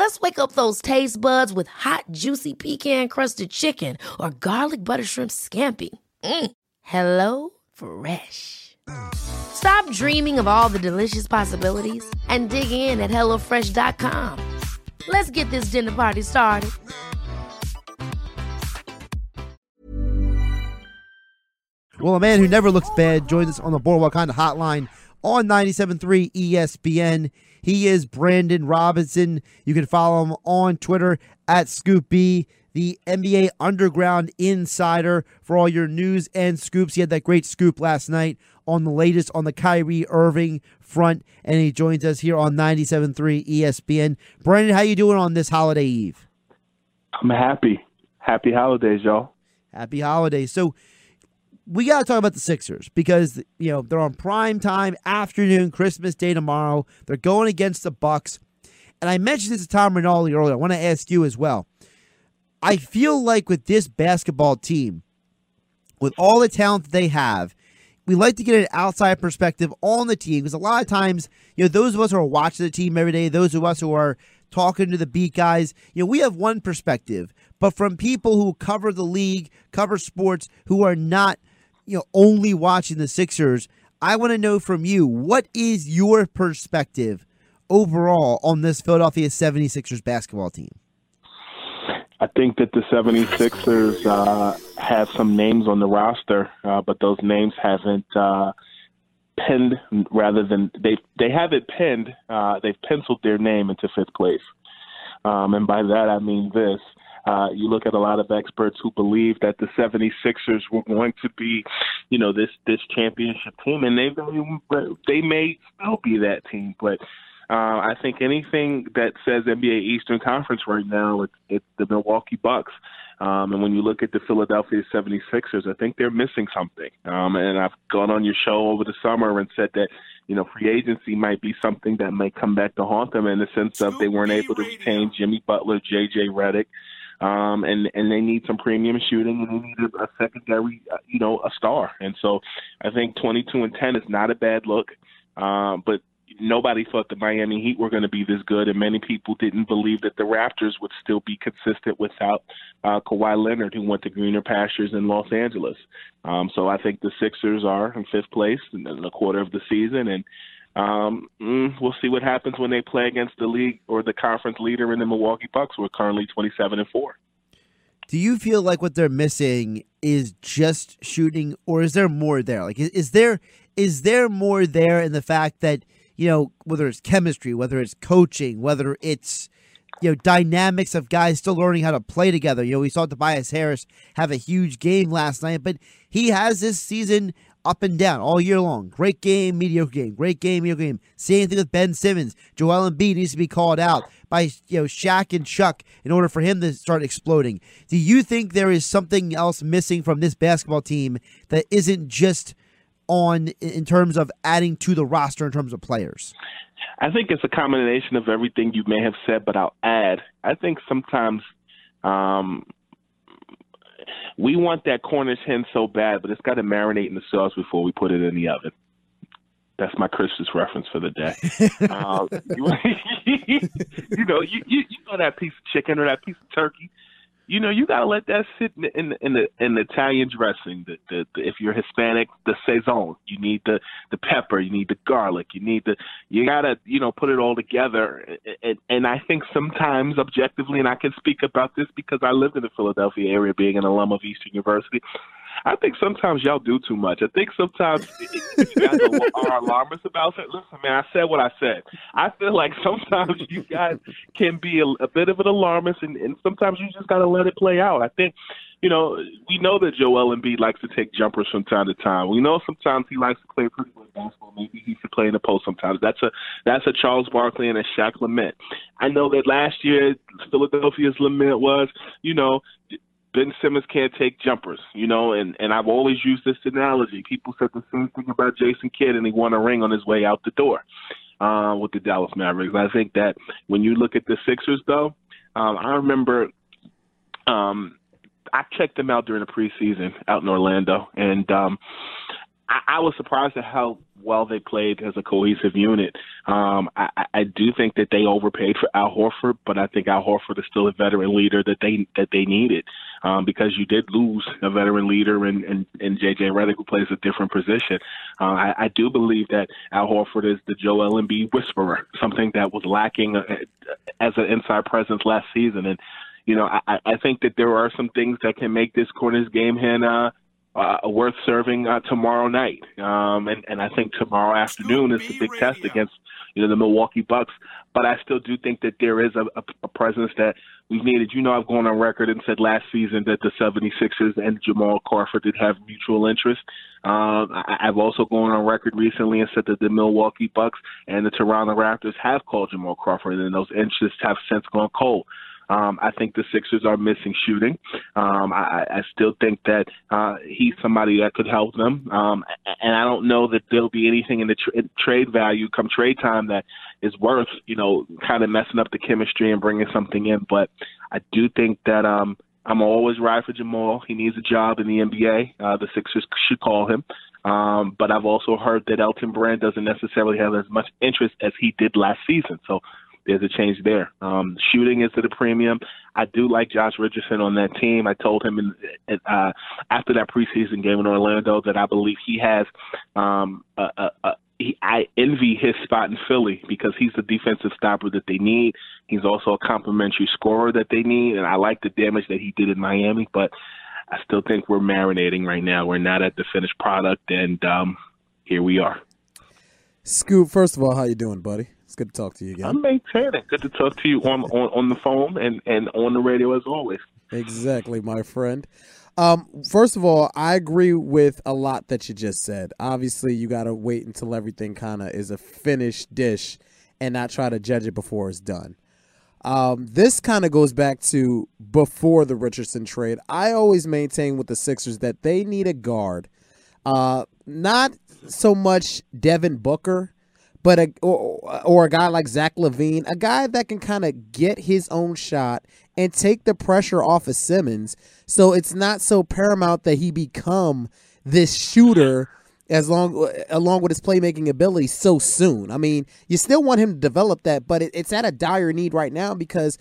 Let's wake up those taste buds with hot, juicy pecan crusted chicken or garlic butter shrimp scampi. Mm. Hello Fresh. Stop dreaming of all the delicious possibilities and dig in at HelloFresh.com. Let's get this dinner party started. Well, a man who never looks bad joins us on the Boardwalk Honda Hotline on 97.3 ESPN. He is Brandon Robinson. You can follow him on Twitter at Scoop B, the NBA Underground Insider for all your news and scoops. He had that great scoop last night on the latest on the Kyrie Irving front, and he joins us here on 97.3 ESPN. Brandon, how you doing on this holiday eve? I'm happy. Happy holidays, y'all. Happy holidays. So we got to talk about the Sixers because you know they're on prime time afternoon Christmas Day tomorrow. They're going against the Bucks, and I mentioned this to Tom Rinaldi earlier. I want to ask you as well. I feel like with this basketball team, with all the talent that they have, we like to get an outside perspective on the team because a lot of times, you know, those of us who are watching the team every day, those of us who are talking to the beat guys, you know, we have one perspective, but from people who cover the league, cover sports, who are not you know only watching the Sixers, I want to know from you what is your perspective overall on this Philadelphia 76ers basketball team? I think that the 76ers uh, have some names on the roster, uh, but those names haven't uh, penned rather than they they have it penned. Uh, they've penciled their name into fifth place, um, and by that I mean this: uh, you look at a lot of experts who believe that the 76ers were going to be, you know, this this championship team, and they they may still be that team, but. Uh, I think anything that says NBA Eastern Conference right now, it's, it's the Milwaukee Bucks. Um, and when you look at the Philadelphia 76ers, I think they're missing something. Um, and I've gone on your show over the summer and said that, you know, free agency might be something that may come back to haunt them in the sense of they weren't able to retain Jimmy Butler, J.J. Redick, um, and and they need some premium shooting, and they need a, secondary, uh, you know, a star. And so, I think 22 and 10 is not a bad look, um, but nobody thought the Miami Heat were going to be this good, and many people didn't believe that the Raptors would still be consistent without uh, Kawhi Leonard, who went to greener pastures in Los Angeles. Um, so I think the Sixers are in fifth place in a quarter of the season, and um, mm, we'll see what happens when they play against the league or the conference leader in the Milwaukee Bucks, who are currently twenty-seven and four. Do you feel like what they're missing is just shooting, or is there more there? Like, is, is there is there more there in the fact that you know whether it's chemistry, whether it's coaching, whether it's you know dynamics of guys still learning how to play together. You know, we saw Tobias Harris have a huge game last night, but he has this season up and down all year long. Great game, mediocre game. Great game, mediocre game. Same thing with Ben Simmons. Joel Embiid needs to be called out by you know Shaq and Chuck in order for him to start exploding. Do you think there is something else missing from this basketball team that isn't just on in terms of adding to the roster in terms of players? I think it's a combination of everything you may have said, but I'll add. I think sometimes um, we want that Cornish hen so bad, but it's got to marinate in the sauce before we put it in the oven. That's my Christmas reference for the day. um, you know, you, you you know that piece of chicken or that piece of turkey you know, you gotta let that sit in the in in the, in the Italian dressing. The, the, the if you're Hispanic, the sazon. You need the the pepper. You need the garlic. You need the you gotta you know put it all together. And, and I think sometimes objectively, and I can speak about this because I lived in the Philadelphia area, being an alum of Eastern University. I think sometimes y'all do too much. I think sometimes you guys are alarmist about it. Listen, man, I said what I said. I feel like sometimes you guys can be a, a bit of an alarmist, and, and sometimes you just got to let it play out. I think, you know, we know that Joel Embiid likes to take jumpers from time to time. We know sometimes he likes to play pretty good basketball. Maybe he should play in the post sometimes. That's a that's a Charles Barkley and a Shaq Lament. I know that last year Philadelphia's lament was, you know, Ben Simmons can't take jumpers, you know, and, and I've always used this analogy. People said the same thing about Jason Kidd, and he won a ring on his way out the door uh, with the Dallas Mavericks. I think that when you look at the Sixers, though, um, I remember um, I checked them out during the preseason out in Orlando, and um, I, I was surprised at how well they played as a cohesive unit. Um, I, I do think that they overpaid for Al Horford, but I think Al Horford is still a veteran leader that they that they needed um, because you did lose a veteran leader in, in, in JJ Redick who plays a different position. Uh, I, I do believe that Al Horford is the Joel Embiid whisperer, something that was lacking uh, as an inside presence last season, and you know I, I think that there are some things that can make this Cornish game hen. Uh, uh, worth serving uh, tomorrow night. Um, and, and I think tomorrow afternoon is the big test against you know the Milwaukee Bucks. But I still do think that there is a, a, a presence that we've needed. You know, I've gone on record and said last season that the 76ers and Jamal Crawford did have mutual interest. Um, I, I've also gone on record recently and said that the Milwaukee Bucks and the Toronto Raptors have called Jamal Crawford, and those interests have since gone cold. Um, I think the Sixers are missing shooting. Um, I, I still think that uh, he's somebody that could help them. Um, and I don't know that there'll be anything in the tra- trade value come trade time that is worth, you know, kind of messing up the chemistry and bringing something in. But I do think that um, I'm always ride for Jamal. He needs a job in the NBA. Uh, the Sixers should call him. Um, but I've also heard that Elton Brand doesn't necessarily have as much interest as he did last season. So there's a change there. Um, shooting is at a premium. I do like Josh Richardson on that team. I told him in, uh, after that preseason game in Orlando that I believe he has um, a, a, a he, I envy his spot in Philly because he's the defensive stopper that they need. He's also a complimentary scorer that they need, and I like the damage that he did in Miami. But I still think we're marinating right now. We're not at the finished product, and um, here we are. Scoop, first of all, how you doing, buddy? It's good to talk to you again. I'm maintaining. Good to talk to you on, on, on the phone and, and on the radio as always. Exactly, my friend. Um, first of all, I agree with a lot that you just said. Obviously, you got to wait until everything kind of is a finished dish and not try to judge it before it's done. Um, this kind of goes back to before the Richardson trade. I always maintain with the Sixers that they need a guard. Uh, not so much Devin Booker but a or, or a guy like Zach LaVine, a guy that can kind of get his own shot and take the pressure off of Simmons, so it's not so paramount that he become this shooter as long along with his playmaking ability so soon. I mean, you still want him to develop that, but it, it's at a dire need right now because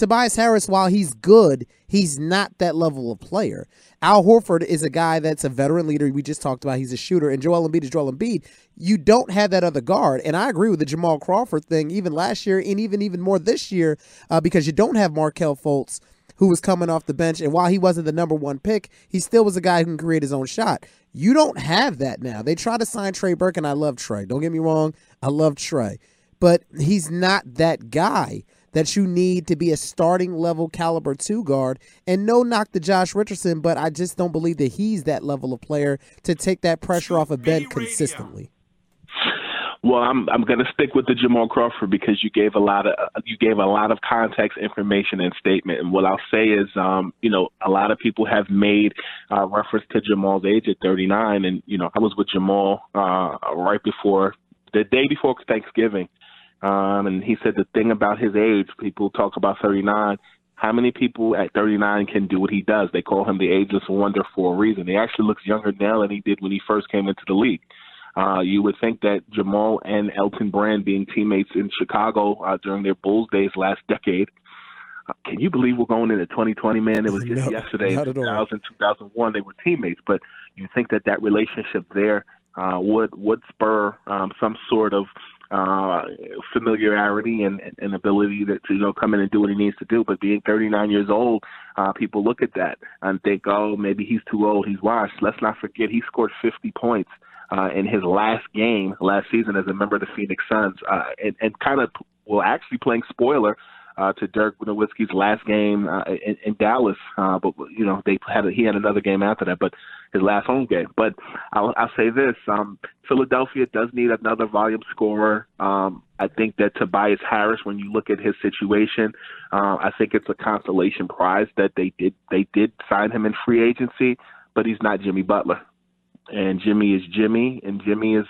Tobias Harris, while he's good, he's not that level of player. Al Horford is a guy that's a veteran leader. We just talked about he's a shooter, and Joel Embiid is Joel Embiid. You don't have that other guard, and I agree with the Jamal Crawford thing, even last year, and even even more this year, uh, because you don't have Markelle Fultz, who was coming off the bench, and while he wasn't the number one pick, he still was a guy who can create his own shot. You don't have that now. They try to sign Trey Burke, and I love Trey. Don't get me wrong, I love Trey, but he's not that guy that you need to be a starting level caliber two guard. And no knock to Josh Richardson, but I just don't believe that he's that level of player to take that pressure off of Ben consistently. Well, I'm I'm going to stick with the Jamal Crawford because you gave a lot of you gave a lot of context, information, and statement. And what I'll say is, um, you know, a lot of people have made uh, reference to Jamal's age at 39, and you know, I was with Jamal uh, right before the day before Thanksgiving, um, and he said the thing about his age, people talk about 39. How many people at 39 can do what he does? They call him the ageless wonder for a reason. He actually looks younger now than he did when he first came into the league. Uh, you would think that Jamal and Elton Brand being teammates in Chicago uh, during their Bulls days last decade. Uh, can you believe we're going into 2020, man? It was just No, yesterday, not at all. 2000, 2001, they were teammates. But you think that that relationship there uh, would would spur um, some sort of uh, familiarity and, and ability to, to you know come in and do what he needs to do. But being 39 years old, uh, people look at that and think, oh, maybe he's too old, he's washed. Let's not forget he scored 50 points uh, in his last game last season as a member of the Phoenix Suns, uh, and, and kind of well, actually playing spoiler. Uh, to Dirk Nowitzki's last game uh, in, in Dallas, uh, but you know they had a, he had another game after that, but his last home game. But I'll, I'll say this: um, Philadelphia does need another volume scorer. Um, I think that Tobias Harris, when you look at his situation, uh, I think it's a consolation prize that they did they did sign him in free agency, but he's not Jimmy Butler, and Jimmy is Jimmy, and Jimmy is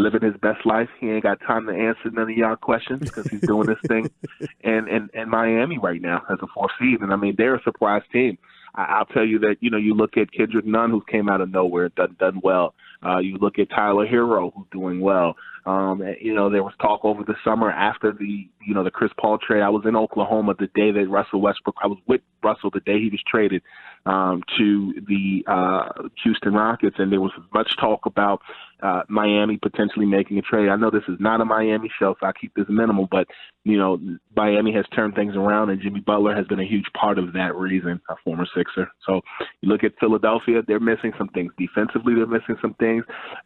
living his best life. He ain't got time to answer none of y'all questions because he's doing this thing in, in in Miami right now as a fourth seed, and I mean they're a surprise team. I, I'll tell you that you know you look at Kendrick Nunn who came out of nowhere, done done well. Uh, you look at Tyler Herro who's doing well. Um, you know there was talk over the summer after the you know the Chris Paul trade. I was in Oklahoma the day that Russell Westbrook. I was with Russell the day he was traded um, to the uh, Houston Rockets, and there was much talk about uh, Miami potentially making a trade. I know this is not a Miami show, so I keep this minimal, but you know Miami has turned things around, and Jimmy Butler has been a huge part of that reason. A former Sixer. So you look at Philadelphia; they're missing some things defensively. They're missing some things.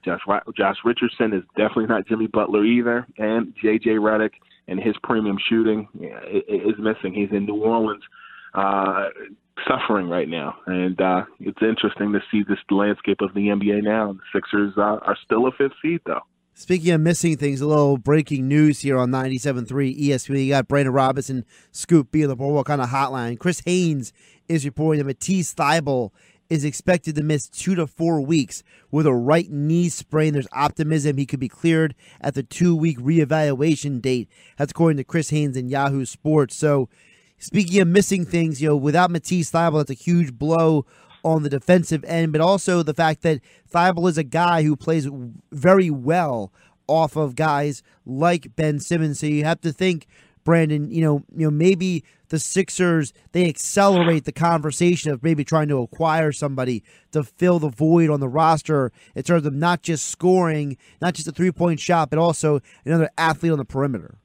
Josh Josh Richardson is definitely not Jimmy Butler either, and J.J. Redick and his premium shooting is missing. He's in New Orleans. Uh, suffering right now, and uh, it's interesting to see this landscape of the NBA now. The Sixers uh, are still a fifth seed, though. Speaking of missing things, a little breaking news here on 97.3 ESPN. You got Brandon Robinson, Scoop B on the Boardwalk Honda hotline. Chris Haynes is reporting that Matisse Thybulle is expected to miss two to four weeks with a right knee sprain. There's optimism he could be cleared at the two week reevaluation date. That's according to Chris Haynes in Yahoo Sports. So, speaking of missing things, you know, without Matisse Thybulle, that's a huge blow on the defensive end, but also the fact that Thybulle is a guy who plays very well off of guys like Ben Simmons. So you have to think, Brandon, you know, you know, maybe the Sixers they accelerate the conversation of maybe trying to acquire somebody to fill the void on the roster in terms of not just scoring, not just a three point shot, but also another athlete on the perimeter.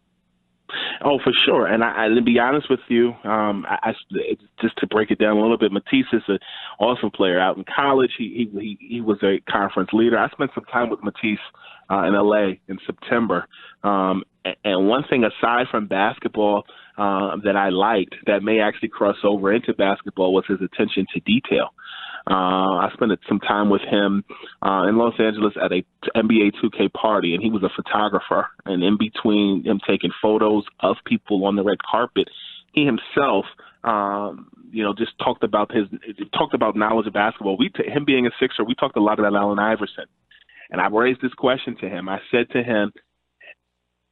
Oh, for sure. And I, I, to be honest with you, um, I, I, just to break it down a little bit, Matisse is an awesome player. Out in college, he he he was a conference leader. I spent some time with Matisse uh, in L.A. in September. Um, and one thing aside from basketball uh, that I liked that may actually cross over into basketball was his attention to detail. Uh, I spent some time with him uh, in Los Angeles at a NBA 2K party, and he was a photographer. And in between him taking photos of people on the red carpet, he himself, um, you know, just talked about his talked about knowledge of basketball. We t- him being a Sixer, we talked a lot about Allen Iverson, and I raised this question to him. I said to him,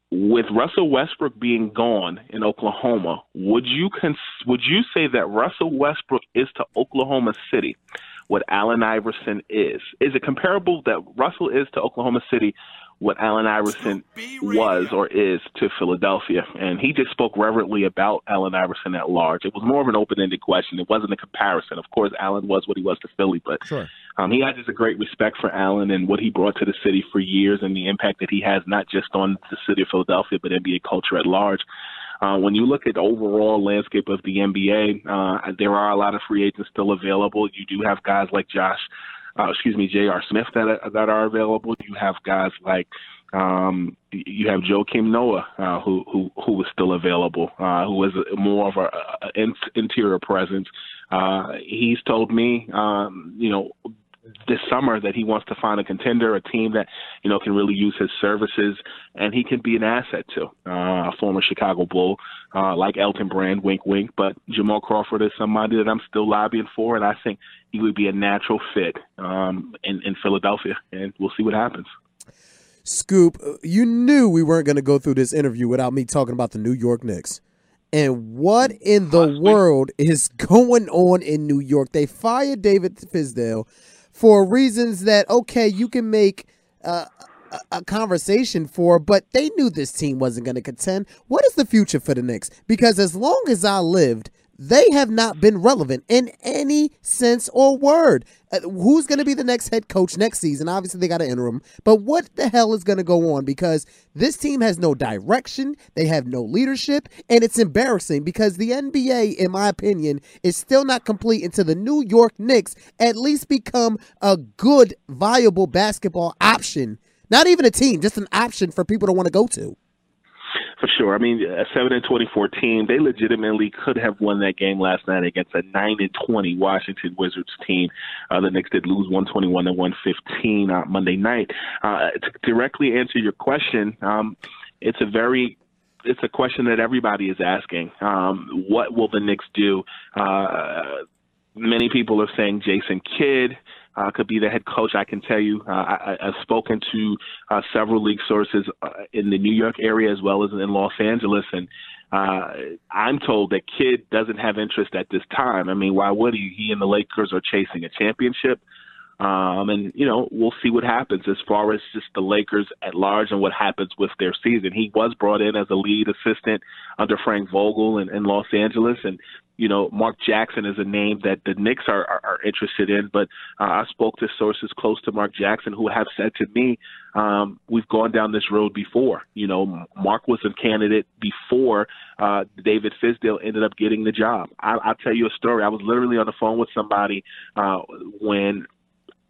with Russell Westbrook being gone in Oklahoma, would you cons- would you say that Russell Westbrook is to Oklahoma City what Allen Iverson is? Is it comparable that Russell is to Oklahoma City what Allen Iverson was or is to Philadelphia? And he just spoke reverently about Allen Iverson at large. It was more of an open-ended question. It wasn't a comparison. Of course, Allen was what he was to Philly, but Sure. um, he had just a great respect for Allen and what he brought to the city for years and the impact that he has not just on the city of Philadelphia, but NBA culture at large. Uh, when you look at the overall landscape of the NBA, uh, there are a lot of free agents still available. You do have guys like Josh, uh, excuse me, J.R. Smith that are, that are available. You have guys like um, you have Joakim Noah, uh, who who who was still available, uh, who was more of a, a in, interior presence. Uh, he's told me, um, you know, this summer that he wants to find a contender, a team that you know can really use his services, and he can be an asset to uh, a former Chicago Bull uh, like Elton Brand, wink, wink. But Jamal Crawford is somebody that I'm still lobbying for, and I think he would be a natural fit um, in, in Philadelphia, and we'll see what happens. Scoop, you knew we weren't going to go through this interview without me talking about the New York Knicks. And what in the world is going on in New York? They fired David Fizdale for reasons that, okay, you can make uh, a, a conversation for, but they knew this team wasn't going to contend. What is the future for the Knicks? Because as long as I lived, they have not been relevant in any sense or word. Uh, who's going to be the next head coach next season? Obviously, they got an interim, but what the hell is going to go on? Because this team has no direction, they have no leadership, and it's embarrassing because the NBA, in my opinion, is still not complete until the New York Knicks at least become a good, viable basketball option. Not even a team, just an option for people to want to go to for sure. I mean, a seven and twenty four team, they legitimately could have won that game last night against a nine and twenty Washington Wizards team. Uh, the Knicks did lose one twenty one to one fifteen uh, Monday night. Uh, to directly answer your question, um, it's a very it's a question that everybody is asking. Um, what will the Knicks do? Uh, many people are saying Jason Kidd uh, could be the head coach. I can tell you, uh, I, I've spoken to uh, several league sources uh, in the New York area as well as in Los Angeles, and uh, I'm told that Kidd doesn't have interest at this time. I mean, why would he? He and the Lakers are chasing a championship. Um, and you know we'll see what happens as far as just the Lakers at large and what happens with their season. He was brought in as a lead assistant under Frank Vogel in, in Los Angeles, and you know, Mark Jackson is a name that the Knicks are, are, are interested in. But uh, I spoke to sources close to Mark Jackson who have said to me, um, we've gone down this road before. You know, Mark was a candidate before uh, David Fizdale ended up getting the job. I, I'll tell you a story. I was literally on the phone with somebody uh, when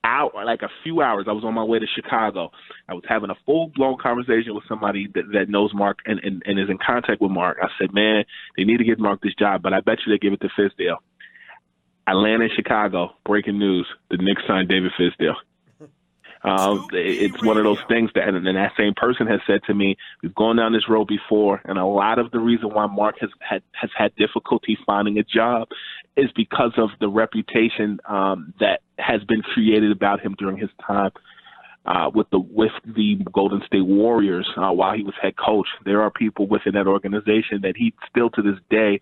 out like a few hours. I was on my way to Chicago. I was having a full blown conversation with somebody that, that knows Mark and, and, and is in contact with Mark. I said, Man, they need to give Mark this job, but I bet you they give it to Fizdale. I land Chicago. Breaking news: the Knicks signed David Fizdale. Um, it's one of those things that, and, and that same person has said to me, we've gone down this road before, and a lot of the reason why Mark has had has had difficulty finding a job is because of the reputation um, that has been created about him during his time uh, with the with the Golden State Warriors uh, while he was head coach. There are people within that organization that he still to this day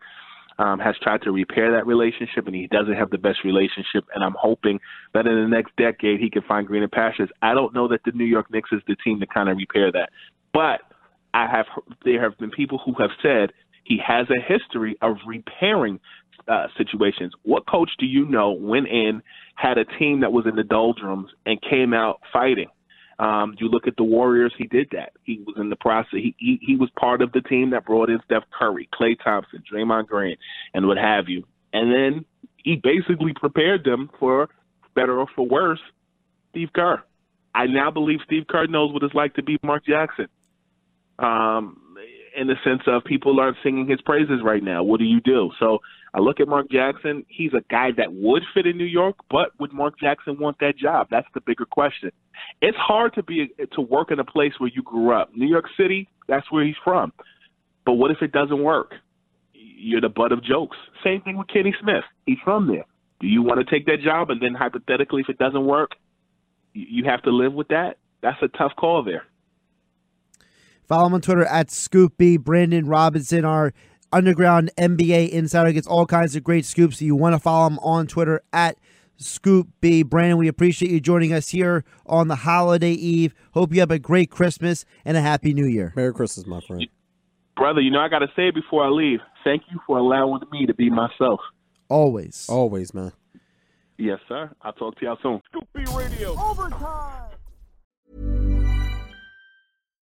um, has tried to repair that relationship, and he doesn't have the best relationship. And I'm hoping that in the next decade he can find greener pastures. I don't know that the New York Knicks is the team to kind of repair that, but I have there have been people who have said he has a history of repairing uh, situations. What coach do you know went in, had a team that was in the doldrums, and came out fighting? Um, you look at the Warriors, he did that. He was in the process. He, he he was part of the team that brought in Steph Curry, Klay Thompson, Draymond Green, and what have you. And then he basically prepared them for better or for worse, Steve Kerr. I now believe Steve Kerr knows what it's like to be Mark Jackson. Um, in the sense of people aren't singing his praises right now. What do you do? So I look at Mark Jackson. He's a guy that would fit in New York, but would Mark Jackson want that job? That's the bigger question. It's hard to be to work in a place where you grew up. New York City, that's where he's from. But what if it doesn't work? You're the butt of jokes. Same thing with Kenny Smith. He's from there. Do you want to take that job? And then hypothetically, if it doesn't work, you have to live with that. That's a tough call there. Follow him on Twitter at Scoop B. Brandon Robinson, our underground NBA insider, gets all kinds of great scoops. So you want to follow him on Twitter at Scoop B. Brandon, we appreciate you joining us here on the holiday eve. Hope you have a great Christmas and a happy new year. Merry Christmas, my friend. Brother, you know I got to say before I leave, thank you for allowing me to be myself. Always. Always, man. Yes, sir. I'll talk to y'all soon. Scoop B Radio. Overtime.